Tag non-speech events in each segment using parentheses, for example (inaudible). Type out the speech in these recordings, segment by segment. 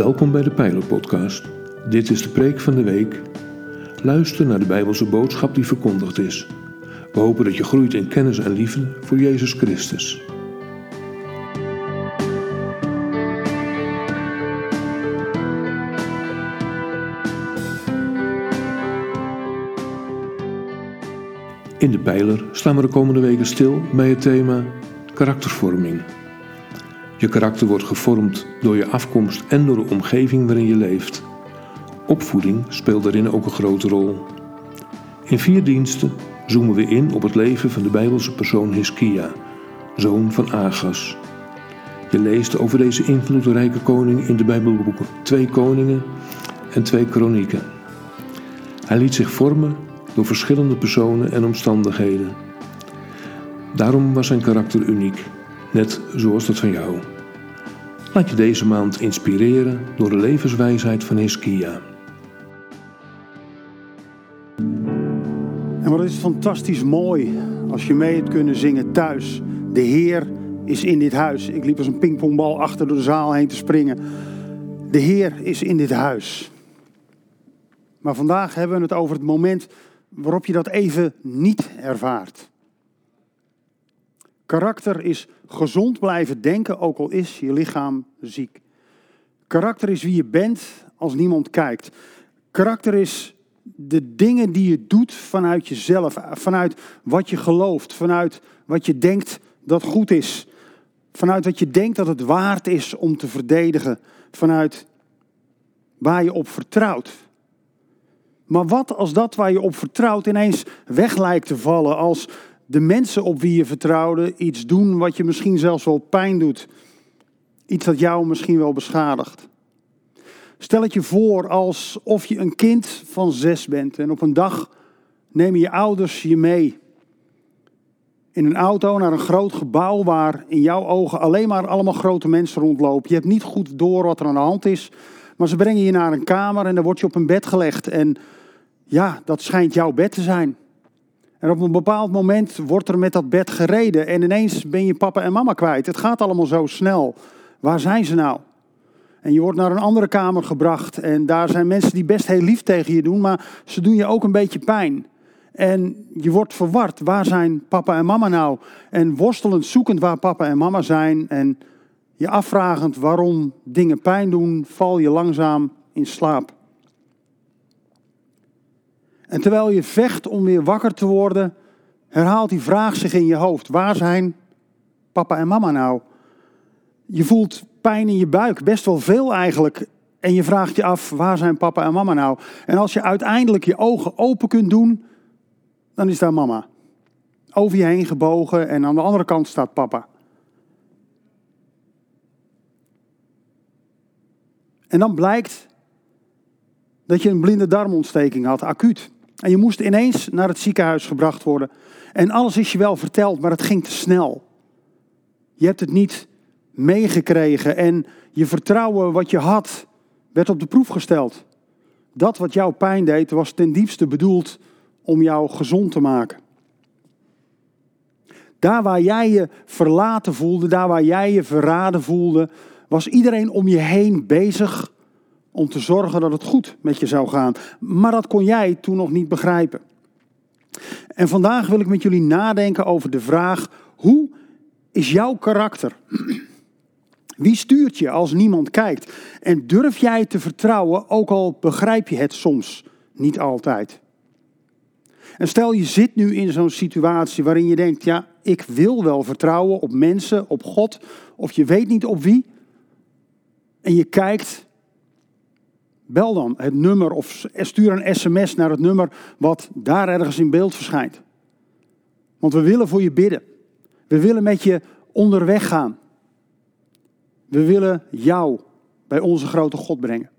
Welkom bij de Pijler Podcast. Dit is de preek van de week. Luister naar de Bijbelse boodschap die verkondigd is. We hopen dat je groeit in kennis en liefde voor Jezus Christus. In de Pijler staan we de komende weken stil bij het thema karaktervorming. Je karakter wordt gevormd door je afkomst en door de omgeving waarin je leeft. Opvoeding speelt daarin ook een grote rol. In vier diensten zoomen we in op het leven van de Bijbelse persoon Hiskia, zoon van Agas. Je leest over deze invloedrijke koning in de Bijbelboeken Twee Koningen en Twee Kronieken. Hij liet zich vormen door verschillende personen en omstandigheden. Daarom was zijn karakter uniek, net zoals dat van jou. Laat je deze maand inspireren door de levenswijsheid van Hiskia. En wat is fantastisch mooi als je mee hebt kunnen zingen thuis. De Heer is in dit huis. Ik liep als een pingpongbal achter door de zaal heen te springen. De Heer is in dit huis. Maar vandaag hebben we het over het moment waarop je dat even niet ervaart. Karakter is gezond blijven denken, ook al is je lichaam ziek. Karakter is wie je bent als niemand kijkt. Karakter is de dingen die je doet vanuit jezelf, vanuit wat je gelooft, vanuit wat je denkt dat goed is, vanuit wat je denkt dat het waard is om te verdedigen, vanuit waar je op vertrouwt. Maar wat als dat waar je op vertrouwt ineens weg lijkt te vallen, als de mensen op wie je vertrouwde iets doen wat je misschien zelfs wel pijn doet, iets dat jou misschien wel beschadigt. Stel het je voor alsof je een kind van zes bent en op een dag nemen je ouders je mee in een auto naar een groot gebouw waar in jouw ogen alleen maar allemaal grote mensen rondlopen. Je hebt niet goed door wat er aan de hand is, maar ze brengen je naar een kamer en dan word je op een bed gelegd en ja, dat schijnt jouw bed te zijn. En op een bepaald moment wordt er met dat bed gereden en ineens ben je papa en mama kwijt. Het gaat allemaal zo snel. Waar zijn ze nou? En je wordt naar een andere kamer gebracht en daar zijn mensen die best heel lief tegen je doen, maar ze doen je ook een beetje pijn. En je wordt verward. Waar zijn papa en mama nou? En worstelend zoekend waar papa en mama zijn en je afvragend waarom dingen pijn doen, val je langzaam in slaap. En terwijl je vecht om weer wakker te worden, herhaalt die vraag zich in je hoofd. Waar zijn papa en mama nou? Je voelt pijn in je buik, best wel veel eigenlijk. En je vraagt je af, waar zijn papa en mama nou? En als je uiteindelijk je ogen open kunt doen, dan is daar mama. Over je heen gebogen en aan de andere kant staat papa. En dan blijkt dat je een blinde darmontsteking had, acuut. En je moest ineens naar het ziekenhuis gebracht worden. En alles is je wel verteld, maar het ging te snel. Je hebt het niet meegekregen en je vertrouwen wat je had werd op de proef gesteld. Dat wat jou pijn deed was ten diepste bedoeld om jou gezond te maken. Daar waar jij je verlaten voelde, daar waar jij je verraden voelde, was iedereen om je heen bezig om te zorgen dat het goed met je zou gaan. Maar dat kon jij toen nog niet begrijpen. En vandaag wil ik met jullie nadenken over de vraag: hoe is jouw karakter? (clears throat) Wie stuurt je als niemand kijkt? En durf jij te vertrouwen, ook al begrijp je het soms niet altijd? En stel je zit nu in zo'n situatie waarin je denkt: ja, ik wil wel vertrouwen op mensen, op God, of je weet niet op wie. En je kijkt Bel dan het nummer of stuur een sms naar het nummer wat daar ergens in beeld verschijnt. Want we willen voor je bidden. We willen met je onderweg gaan. We willen jou bij onze grote God brengen.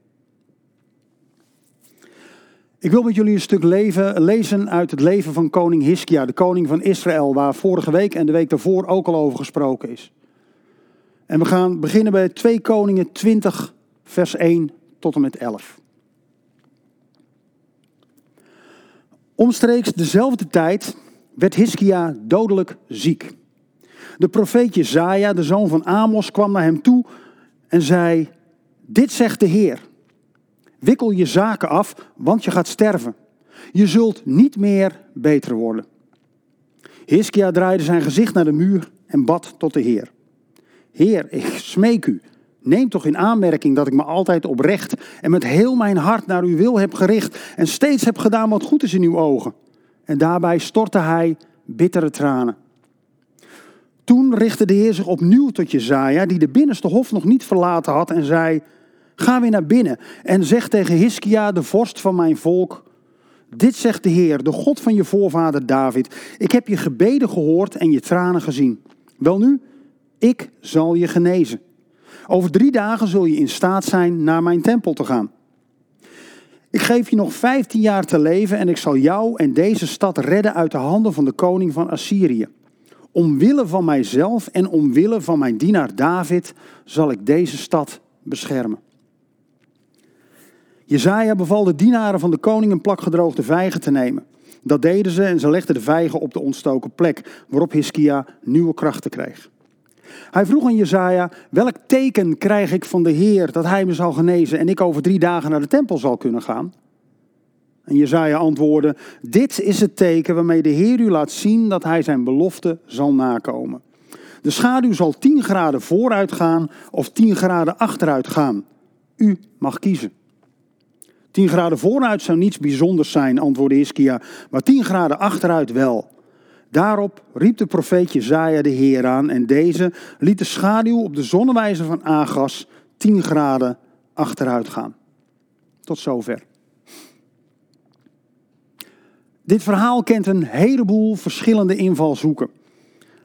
Ik wil met jullie een stuk leven, lezen uit het leven van koning Hiskia, de koning van Israël, waar vorige week en de week daarvoor ook al over gesproken is. En we gaan beginnen bij 2 Koningen 20, vers 1 tot en met 11. Omstreeks dezelfde tijd werd Hiskia dodelijk ziek. De profeet Jezaja, de zoon van Amos, kwam naar hem toe en zei: Dit zegt de Heer. Wikkel je zaken af, want je gaat sterven. Je zult niet meer beter worden. Hiskia draaide zijn gezicht naar de muur en bad tot de Heer. Heer, ik smeek u, neem toch in aanmerking dat ik me altijd oprecht en met heel mijn hart naar uw wil heb gericht en steeds heb gedaan wat goed is in uw ogen. En daarbij stortte hij bittere tranen. Toen richtte de Heer zich opnieuw tot Jezaja, die de binnenste hof nog niet verlaten had, en zei: Ga weer naar binnen en zeg tegen Hiskia, de vorst van mijn volk: Dit zegt de Heer, de God van je voorvader David: Ik heb je gebeden gehoord en je tranen gezien. Welnu, ik zal je genezen. Over drie dagen zul je in staat zijn naar mijn tempel te gaan. Ik geef je nog vijftien jaar te leven en ik zal jou en deze stad redden uit de handen van de koning van Assyrië. Omwille van mijzelf en omwille van mijn dienaar David zal ik deze stad beschermen. Jezaja beval de dienaren van de koning een plak gedroogde vijgen te nemen. Dat deden ze en ze legden de vijgen op de ontstoken plek, waarop Hiskia nieuwe krachten kreeg. Hij vroeg aan Jezaja, welk teken krijg ik van de Heer dat hij me zal genezen en ik over drie dagen naar de tempel zal kunnen gaan? En Jezaja antwoordde, dit is het teken waarmee de Heer u laat zien dat hij zijn belofte zal nakomen. De schaduw zal 10 graden vooruit gaan of 10 graden achteruit gaan. U mag kiezen. 10 graden vooruit zou niets bijzonders zijn, antwoordde Hiskia, maar 10 graden achteruit wel. Daarop riep de profeet Jezaja de Heer aan en deze liet de schaduw op de zonnewijzer van Agas 10 graden achteruit gaan. Tot zover. Dit verhaal kent een heleboel verschillende invalshoeken.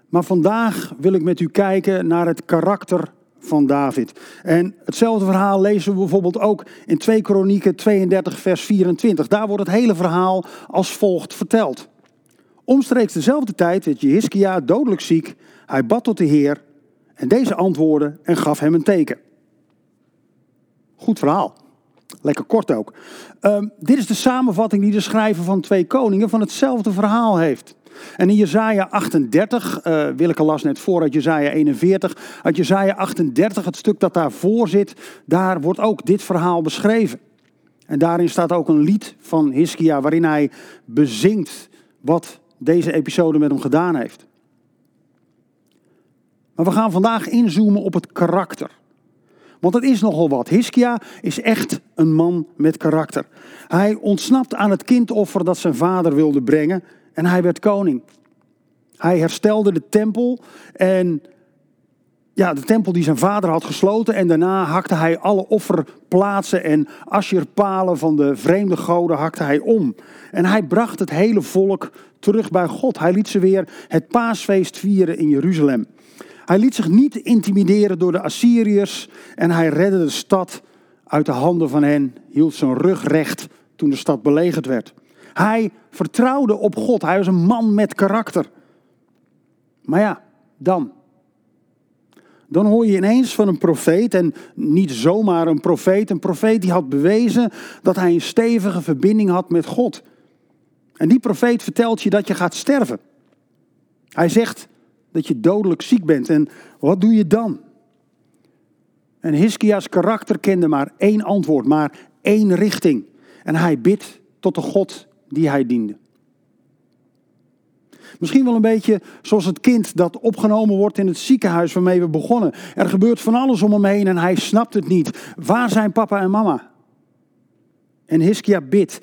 Maar vandaag wil ik met u kijken naar het karakter van David. En hetzelfde verhaal lezen we bijvoorbeeld ook in 2 Kronieken 32 vers 24. Daar wordt het hele verhaal als volgt verteld. Omstreeks dezelfde tijd werd Jehiskia dodelijk ziek. Hij bad tot de Heer en deze antwoordde en gaf hem een teken. Goed verhaal. Lekker kort ook. Um, dit is de samenvatting die de schrijver van Twee Koningen van hetzelfde verhaal heeft. En in Jezaja 38, uh, Willeke las net voor uit Jezaja 41, uit Jezaja 38, het stuk dat daarvoor zit, daar wordt ook dit verhaal beschreven. En daarin staat ook een lied van Hiskia waarin hij bezingt wat deze episode met hem gedaan heeft. Maar we gaan vandaag inzoomen op het karakter. Want het is nogal wat. Hiskia is echt een man met karakter. Hij ontsnapt aan het kindoffer dat zijn vader wilde brengen en hij werd koning. Hij herstelde de tempel en ja, de tempel die zijn vader had gesloten. En daarna hakte hij alle offerplaatsen en asjerpalen van de vreemde goden hakte hij om. En hij bracht het hele volk terug bij God. Hij liet ze weer het paasfeest vieren in Jeruzalem. Hij liet zich niet intimideren door de Assyriërs en hij redde de stad uit de handen van hen, hield zijn rug recht toen de stad belegerd werd. Hij vertrouwde op God, hij was een man met karakter. Maar ja, dan. Dan hoor je ineens van een profeet, en niet zomaar een profeet, een profeet die had bewezen dat hij een stevige verbinding had met God. En die profeet vertelt je dat je gaat sterven. Hij zegt dat je dodelijk ziek bent. En wat doe je dan? En Hiskia's karakter kende maar één antwoord, maar één richting. En hij bidt tot de God die hij diende. Misschien wel een beetje zoals het kind dat opgenomen wordt in het ziekenhuis waarmee we begonnen. Er gebeurt van alles om hem heen en hij snapt het niet. Waar zijn papa en mama? En Hiskia bidt.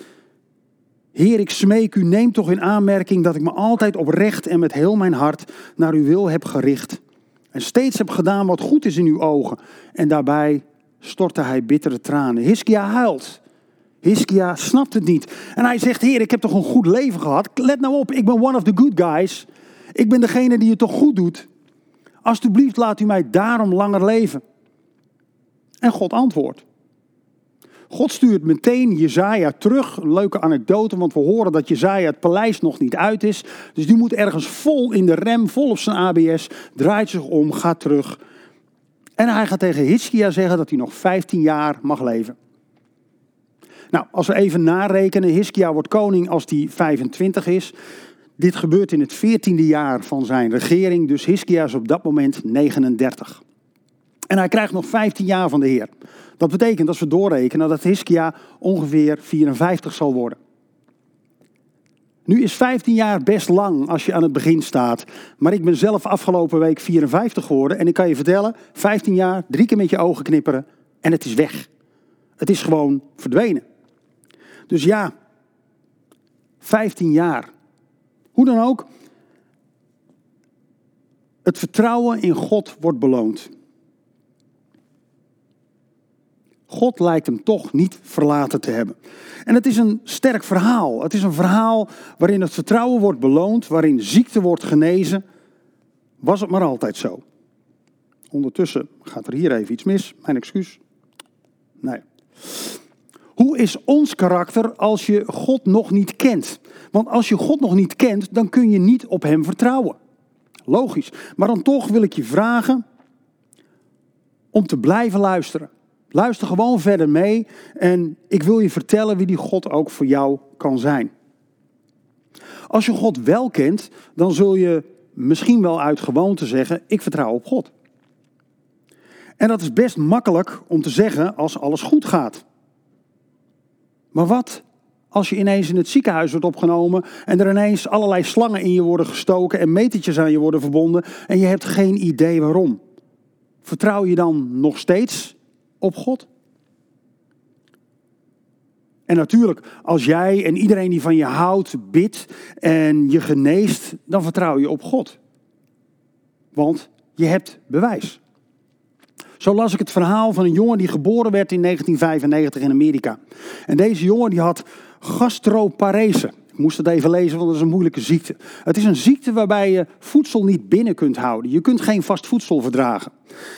Heer, ik smeek u, neem toch in aanmerking dat ik me altijd oprecht en met heel mijn hart naar uw wil heb gericht. En steeds heb gedaan wat goed is in uw ogen. En daarbij stortte hij bittere tranen. Hiskia huilt. Hiskia snapt het niet. En hij zegt, heer, ik heb toch een goed leven gehad. Let nou op, ik ben one of the good guys. Ik ben degene die het toch goed doet. Alsjeblieft, laat u mij daarom langer leven. En God antwoordt. God stuurt meteen Jezaja terug. Leuke anekdote, want we horen dat Jezaja het paleis nog niet uit is. Dus die moet ergens vol in de rem, vol op zijn ABS, draait zich om, gaat terug. En hij gaat tegen Hiskia zeggen dat hij nog 15 jaar mag leven. Nou, als we even narekenen, Hiskia wordt koning als hij 25 is. Dit gebeurt in het 14e jaar van zijn regering, dus Hiskia is op dat moment 39. En hij krijgt nog 15 jaar van de Heer. Dat betekent, als we doorrekenen, dat Hiskia ongeveer 54 zal worden. Nu is 15 jaar best lang als je aan het begin staat. Maar ik ben zelf afgelopen week 54 geworden. En ik kan je vertellen, 15 jaar, drie keer met je ogen knipperen en het is weg. Het is gewoon verdwenen. Dus ja, 15 jaar. Hoe dan ook, het vertrouwen in God wordt beloond. God lijkt hem toch niet verlaten te hebben. En het is een sterk verhaal. Het is een verhaal waarin het vertrouwen wordt beloond, waarin ziekte wordt genezen. Was het maar altijd zo. Ondertussen gaat er hier even iets mis. Mijn excuus. Nee. Hoe is ons karakter als je God nog niet kent? Want als je God nog niet kent, dan kun je niet op Hem vertrouwen. Logisch. Maar dan toch wil ik je vragen om te blijven luisteren. Luister gewoon verder mee en ik wil je vertellen wie die God ook voor jou kan zijn. Als je God wel kent, dan zul je misschien wel uit gewoonte zeggen: Ik vertrouw op God. En dat is best makkelijk om te zeggen als alles goed gaat. Maar wat als je ineens in het ziekenhuis wordt opgenomen en er ineens allerlei slangen in je worden gestoken en metertjes aan je worden verbonden en je hebt geen idee waarom? Vertrouw je dan nog steeds op God? En natuurlijk, als jij en iedereen die van je houdt bidt en je geneest, dan vertrouw je op God. Want je hebt bewijs. Zo las ik het verhaal van een jongen die geboren werd in 1995 in Amerika. En deze jongen die had gastroparese. Ik moest het even lezen, want dat is een moeilijke ziekte. Het is een ziekte waarbij je voedsel niet binnen kunt houden. Je kunt geen vast voedsel verdragen.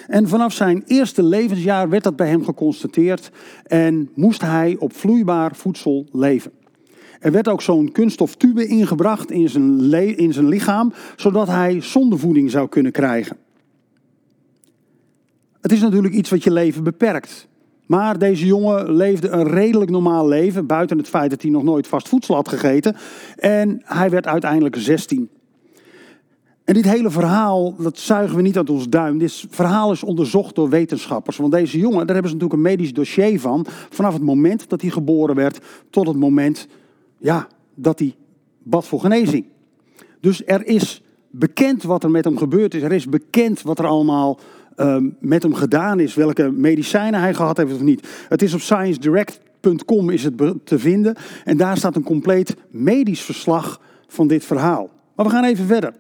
En vanaf zijn eerste levensjaar werd dat bij hem geconstateerd en moest hij op vloeibaar voedsel leven. Er werd ook zo'n kunststoftube ingebracht in zijn, in zijn lichaam, zodat hij zondevoeding zou kunnen krijgen. Het is natuurlijk iets wat je leven beperkt. Maar deze jongen leefde een redelijk normaal leven, buiten het feit dat hij nog nooit vast voedsel had gegeten. En hij werd uiteindelijk 16. En dit hele verhaal, dat zuigen we niet uit ons duim. Dit verhaal is onderzocht door wetenschappers. Want deze jongen, daar hebben ze natuurlijk een medisch dossier van. Vanaf het moment dat hij geboren werd tot het moment ja, dat hij bad voor genezing. Dus er is bekend wat er met hem gebeurd is. Er is bekend wat er allemaal Ehm, met hem gedaan is, welke medicijnen hij gehad heeft of niet. Het is op sciencedirect.com is het te vinden en daar staat een compleet medisch verslag van dit verhaal. Maar we gaan even verder.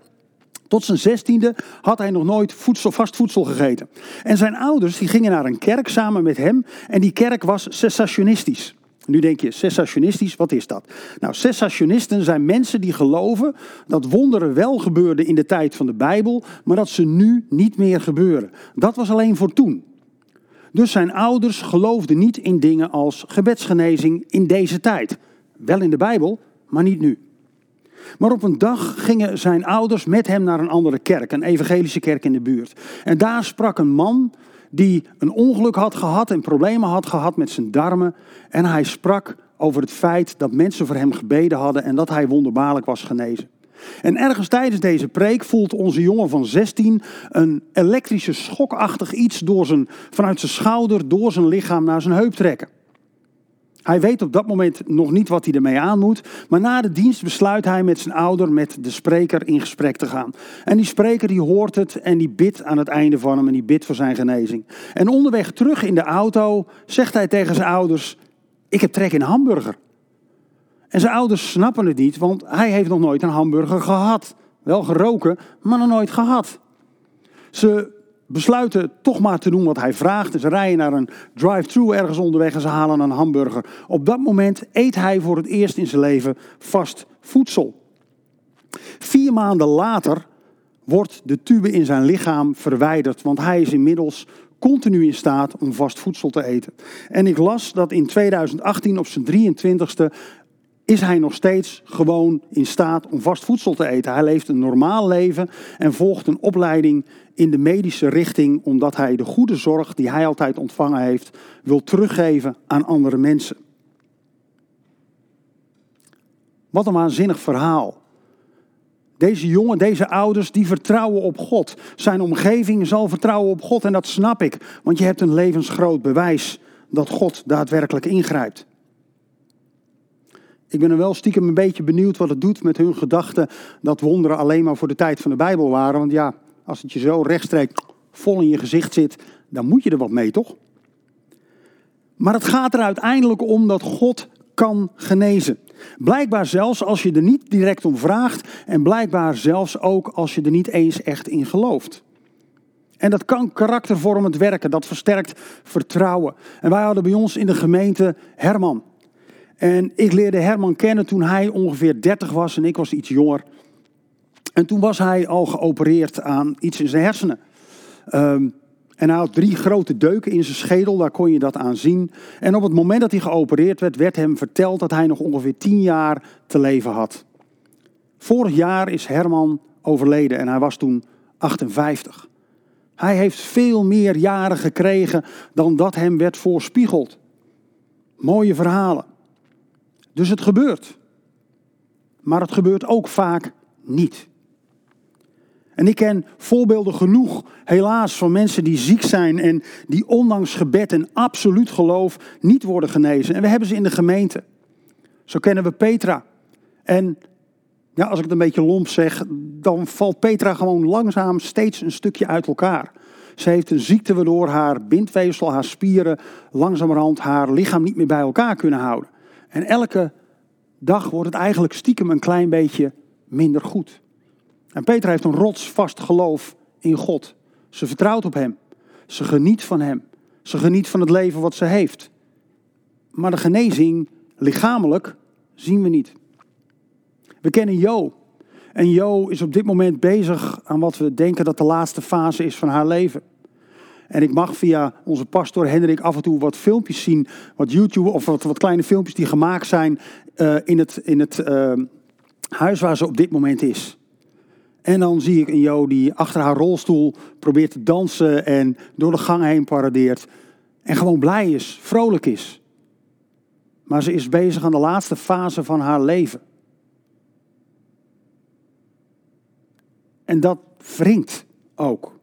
Tot zijn zestiende had hij nog nooit voedsel, vast voedsel gegeten. En zijn ouders die gingen naar een kerk samen met hem en die kerk was cessationistisch. Nu denk je, cessationistisch, wat is dat? Nou, cessationisten zijn mensen die geloven dat wonderen wel gebeurden in de tijd van de Bijbel, maar dat ze nu niet meer gebeuren. Dat was alleen voor toen. Dus zijn ouders geloofden niet in dingen als gebedsgenezing in deze tijd. Wel in de Bijbel, maar niet nu. Maar op een dag gingen zijn ouders met hem naar een andere kerk, een evangelische kerk in de buurt. En daar sprak een man die een ongeluk had gehad en problemen had gehad met zijn darmen. En hij sprak over het feit dat mensen voor hem gebeden hadden en dat hij wonderbaarlijk was genezen. En ergens tijdens deze preek voelt onze jongen van 16 een elektrische schokachtig iets door zijn, vanuit zijn schouder door zijn lichaam naar zijn heup trekken. Hij weet op dat moment nog niet wat hij ermee aan moet. Maar na de dienst besluit hij met zijn ouder, met de spreker, in gesprek te gaan. En die spreker die hoort het en die bidt aan het einde van hem en die bidt voor zijn genezing. En onderweg terug in de auto zegt hij tegen zijn ouders: Ik heb trek in een hamburger. En zijn ouders snappen het niet, want hij heeft nog nooit een hamburger gehad. Wel geroken, maar nog nooit gehad. Ze besluiten toch maar te doen wat hij vraagt. Ze rijden naar een drive-thru ergens onderweg en ze halen een hamburger. Op dat moment eet hij voor het eerst in zijn leven vast voedsel. Vier maanden later wordt de tube in zijn lichaam verwijderd, want hij is inmiddels continu in staat om vast voedsel te eten. En ik las dat in 2018 op zijn 23ste is hij nog steeds gewoon in staat om vast voedsel te eten. Hij leeft een normaal leven en volgt een opleiding in de medische richting, omdat hij de goede zorg die hij altijd ontvangen heeft, wil teruggeven aan andere mensen. Wat een waanzinnig verhaal. Deze jongen, deze ouders, die vertrouwen op God. Zijn omgeving zal vertrouwen op God en dat snap ik. Want je hebt een levensgroot bewijs dat God daadwerkelijk ingrijpt. Ik ben er wel stiekem een beetje benieuwd wat het doet met hun gedachten dat wonderen alleen maar voor de tijd van de Bijbel waren. Want ja, als het je zo rechtstreeks vol in je gezicht zit, dan moet je er wat mee, toch? Maar het gaat er uiteindelijk om dat God kan genezen. Blijkbaar zelfs als je er niet direct om vraagt en blijkbaar zelfs ook als je er niet eens echt in gelooft. En dat kan karaktervormend werken, dat versterkt vertrouwen. En wij hadden bij ons in de gemeente Herman. En ik leerde Herman kennen toen hij ongeveer 30 was en ik was iets jonger. En toen was hij al geopereerd aan iets in zijn hersenen. Um, en hij had drie grote deuken in zijn schedel, daar kon je dat aan zien. En op het moment dat hij geopereerd werd, werd hem verteld dat hij nog ongeveer tien jaar te leven had. Vorig jaar is Herman overleden en hij was toen 58. Hij heeft veel meer jaren gekregen dan dat hem werd voorspiegeld. Mooie verhalen. Dus het gebeurt. Maar het gebeurt ook vaak niet. En ik ken voorbeelden genoeg, helaas, van mensen die ziek zijn en die ondanks gebed en absoluut geloof niet worden genezen. En we hebben ze in de gemeente. Zo kennen we Petra. En ja, als ik het een beetje lomp zeg, dan valt Petra gewoon langzaam steeds een stukje uit elkaar. Ze heeft een ziekte waardoor haar bindweefsel, haar spieren, langzamerhand haar lichaam niet meer bij elkaar kunnen houden. En elke dag wordt het eigenlijk stiekem een klein beetje minder goed. En Peter heeft een rotsvast geloof in God. Ze vertrouwt op Hem. Ze geniet van Hem. Ze geniet van het leven wat ze heeft. Maar de genezing lichamelijk zien we niet. We kennen Jo. En Jo is op dit moment bezig aan wat we denken dat de laatste fase is van haar leven. En ik mag via onze pastor Hendrik af en toe wat filmpjes zien, wat YouTube of wat, wat kleine filmpjes die gemaakt zijn uh, in het, in het uh, huis waar ze op dit moment is. En dan zie ik een Jo die achter haar rolstoel probeert te dansen en door de gang heen paradeert. En gewoon blij is, vrolijk is. Maar ze is bezig aan de laatste fase van haar leven. En dat wringt ook.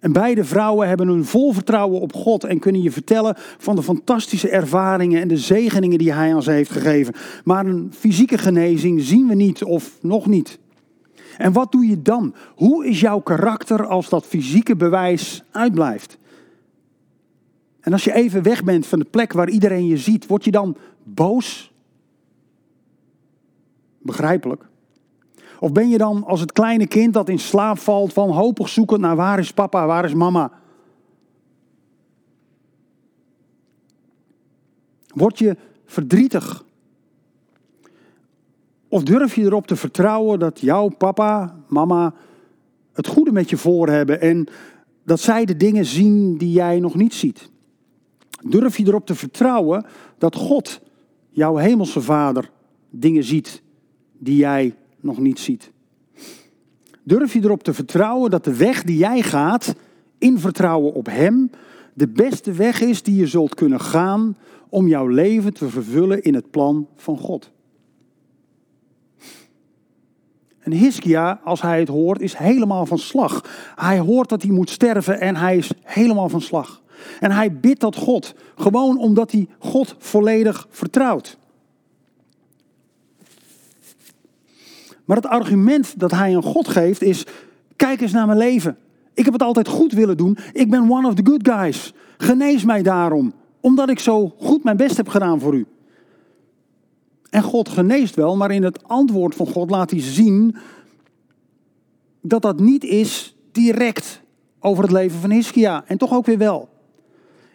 En beide vrouwen hebben een vol vertrouwen op God en kunnen je vertellen van de fantastische ervaringen en de zegeningen die Hij aan ze heeft gegeven. Maar een fysieke genezing zien we niet of nog niet. En wat doe je dan? Hoe is jouw karakter als dat fysieke bewijs uitblijft? En als je even weg bent van de plek waar iedereen je ziet, word je dan boos? Begrijpelijk. Of ben je dan als het kleine kind dat in slaap valt, wanhopig zoekend naar waar is papa, waar is mama? Word je verdrietig? Of durf je erop te vertrouwen dat jouw papa, mama het goede met je voor hebben en dat zij de dingen zien die jij nog niet ziet? Durf je erop te vertrouwen dat God, jouw hemelse vader, dingen ziet die jij nog niet ziet? Durf je erop te vertrouwen dat de weg die jij gaat, in vertrouwen op Hem, de beste weg is die je zult kunnen gaan om jouw leven te vervullen in het plan van God? En Hiskia, als hij het hoort, is helemaal van slag. Hij hoort dat hij moet sterven en hij is helemaal van slag. En hij bidt dat God, gewoon omdat hij God volledig vertrouwt. Maar het argument dat hij aan God geeft is: kijk eens naar mijn leven. Ik heb het altijd goed willen doen. Ik ben one of the good guys. Genees mij daarom, omdat ik zo goed mijn best heb gedaan voor u. En God geneest wel, maar in het antwoord van God laat hij zien dat dat niet is direct over het leven van Hiskia. En toch ook weer wel.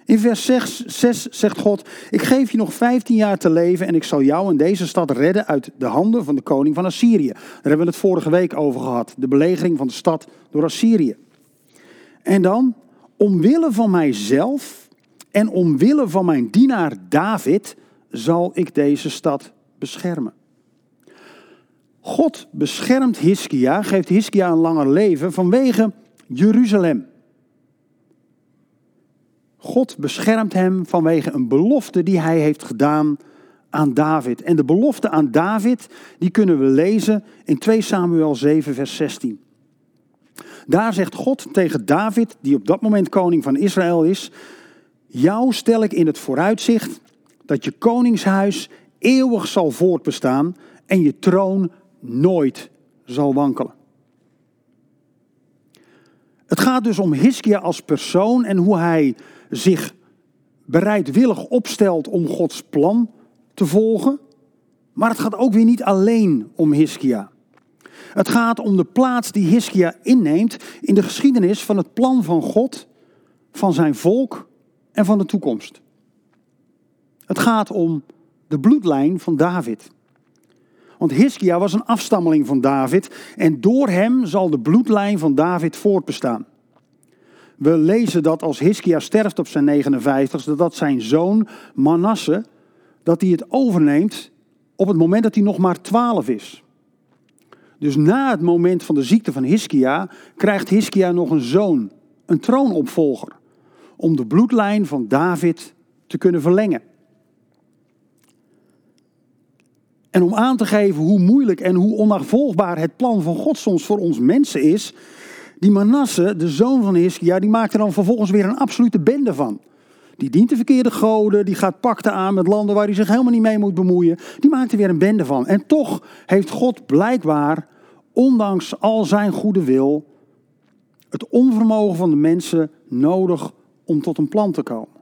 In vers 6, 6, zegt God: Ik geef je nog 15 jaar te leven en ik zal jou en deze stad redden uit de handen van de koning van Assyrië. Daar hebben we het vorige week over gehad. De belegering van de stad door Assyrië. En dan, omwille van mijzelf en omwille van mijn dienaar David, zal ik deze stad beschermen. God beschermt Hiskia, geeft Hiskia een langer leven vanwege Jeruzalem. God beschermt hem vanwege een belofte die hij heeft gedaan aan David. En de belofte aan David, die kunnen we lezen in 2 Samuel 7, vers 16. Daar zegt God tegen David, die op dat moment koning van Israël is: Jou stel ik in het vooruitzicht dat je koningshuis eeuwig zal voortbestaan en je troon nooit zal wankelen. Het gaat dus om Hiskia als persoon en hoe hij zich bereidwillig opstelt om Gods plan te volgen. Maar het gaat ook weer niet alleen om Hiskia. Het gaat om de plaats die Hiskia inneemt in de geschiedenis van het plan van God, van zijn volk en van de toekomst. Het gaat om de bloedlijn van David. Want Hiskia was een afstammeling van David en door hem zal de bloedlijn van David voortbestaan. We lezen dat als Hiskia sterft op zijn 59ste, dat zijn zoon Manasse, dat hij het overneemt op het moment dat hij nog maar 12 is. Dus na het moment van de ziekte van Hiskia krijgt Hiskia nog een zoon, een troonopvolger, om de bloedlijn van David te kunnen verlengen. En om aan te geven hoe moeilijk en hoe onafvolgbaar het plan van God soms voor ons mensen is, die Manasse, de zoon van Hiskia, die maakt er dan vervolgens weer een absolute bende van. Die dient de verkeerde goden, die gaat pakten aan met landen waar hij zich helemaal niet mee moet bemoeien. Die maakt er weer een bende van. En toch heeft God blijkbaar, ondanks al zijn goede wil, het onvermogen van de mensen nodig om tot een plan te komen.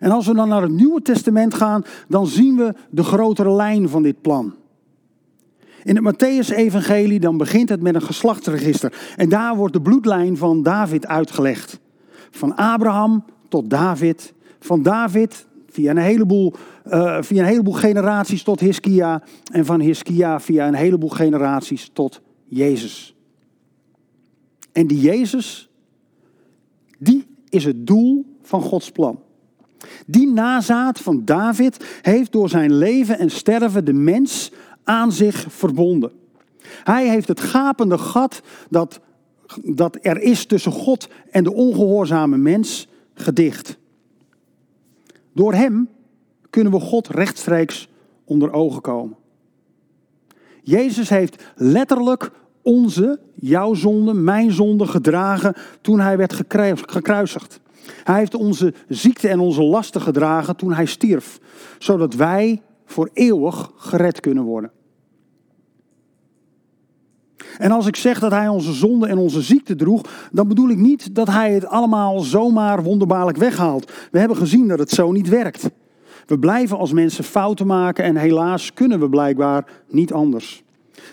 En als we dan naar het Nieuwe Testament gaan, dan zien we de grotere lijn van dit plan. In het Matthäus-evangelie dan begint het met een geslachtsregister. En daar wordt de bloedlijn van David uitgelegd. Van Abraham tot David. Van David via een heleboel, uh, via een heleboel generaties tot Hiskia. En van Hiskia via een heleboel generaties tot Jezus. En die Jezus, die is het doel van Gods plan. Die nazaat van David heeft door zijn leven en sterven de mens aan zich verbonden. Hij heeft het gapende gat dat, dat er is tussen God en de ongehoorzame mens gedicht. Door hem kunnen we God rechtstreeks onder ogen komen. Jezus heeft letterlijk onze, jouw zonde, mijn zonde gedragen toen hij werd gekruisigd. Hij heeft onze ziekte en onze lasten gedragen toen hij stierf, zodat wij voor eeuwig gered kunnen worden. En als ik zeg dat hij onze zonde en onze ziekte droeg, dan bedoel ik niet dat hij het allemaal zomaar wonderbaarlijk weghaalt. We hebben gezien dat het zo niet werkt. We blijven als mensen fouten maken en helaas kunnen we blijkbaar niet anders.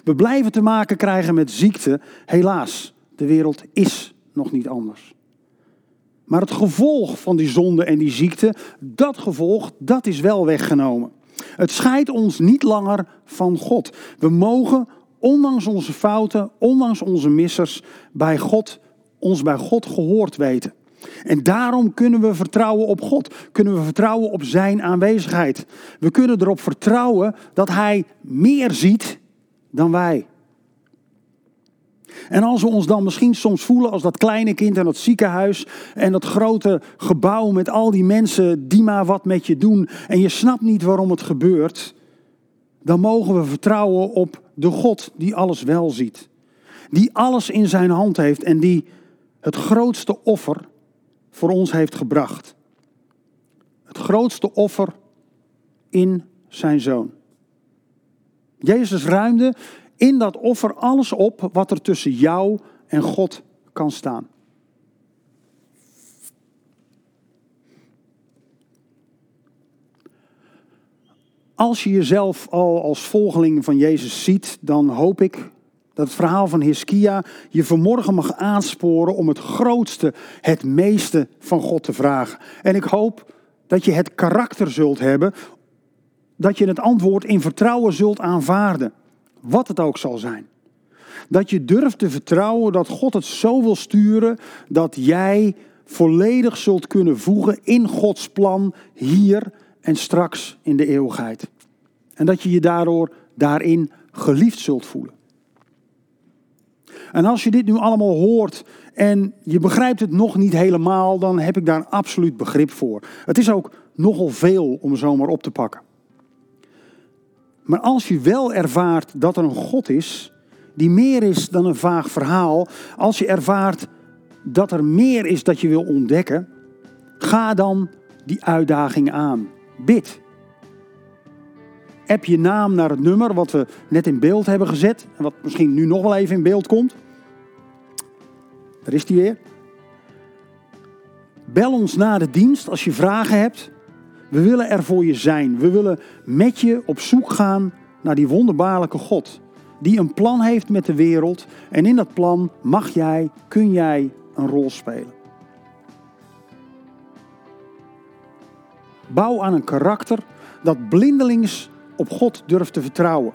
We blijven te maken krijgen met ziekte. Helaas, de wereld is nog niet anders. Maar het gevolg van die zonde en die ziekte, dat gevolg, dat is wel weggenomen. Het scheidt ons niet langer van God. We mogen, ondanks onze fouten, ondanks onze missers, bij God, ons bij God gehoord weten. En daarom kunnen we vertrouwen op God. Kunnen we vertrouwen op Zijn aanwezigheid. We kunnen erop vertrouwen dat Hij meer ziet dan wij. En als we ons dan misschien soms voelen als dat kleine kind in dat ziekenhuis en dat grote gebouw met al die mensen die maar wat met je doen en je snapt niet waarom het gebeurt, dan mogen we vertrouwen op de God die alles wel ziet. Die alles in zijn hand heeft en die het grootste offer voor ons heeft gebracht. Het grootste offer in zijn zoon. Jezus ruimde in dat offer alles op wat er tussen jou en God kan staan. Als je jezelf al als volgeling van Jezus ziet, dan hoop ik dat het verhaal van Hiskia je vanmorgen mag aansporen om het grootste, het meeste van God te vragen. En ik hoop dat je het karakter zult hebben, dat je het antwoord in vertrouwen zult aanvaarden. Wat het ook zal zijn. Dat je durft te vertrouwen dat God het zo wil sturen dat jij volledig zult kunnen voegen in Gods plan hier en straks in de eeuwigheid. En dat je je daardoor daarin geliefd zult voelen. En als je dit nu allemaal hoort en je begrijpt het nog niet helemaal, dan heb ik daar absoluut begrip voor. Het is ook nogal veel om zomaar op te pakken. Maar als je wel ervaart dat er een God is, die meer is dan een vaag verhaal, als je ervaart dat er meer is dat je wil ontdekken, ga dan die uitdaging aan. Bid. App je naam naar het nummer wat we net in beeld hebben gezet en wat misschien nu nog wel even in beeld komt. Daar is die weer. Bel ons na de dienst als je vragen hebt. We willen er voor je zijn. We willen met je op zoek gaan naar die wonderbaarlijke God. Die een plan heeft met de wereld. En in dat plan mag jij, kun jij een rol spelen. Bouw aan een karakter dat blindelings op God durft te vertrouwen.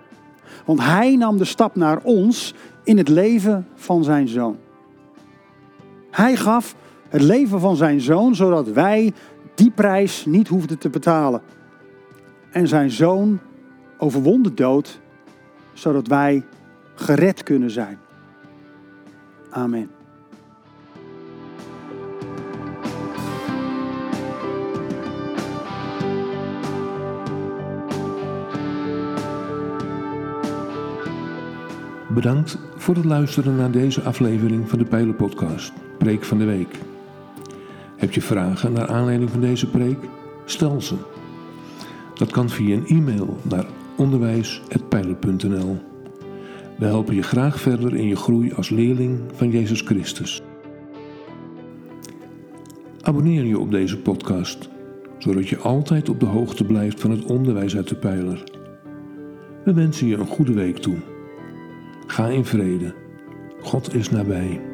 Want Hij nam de stap naar ons in het leven van zijn zoon. Hij gaf het leven van zijn zoon zodat wij die prijs niet hoefden te betalen. En zijn zoon overwon de dood zodat wij gered kunnen zijn. Amen. Bedankt voor het luisteren naar deze aflevering van de Pijler Podcast, Preek van de Week. Heb je vragen naar aanleiding van deze preek? Stel ze. Dat kan via een e-mail naar onderwijs.pijler.nl. We helpen je graag verder in je groei als leerling van Jezus Christus. Abonneer je op deze podcast, zodat je altijd op de hoogte blijft van het onderwijs uit de Pijler. We wensen je een goede week toe. Ga in vrede. God is nabij.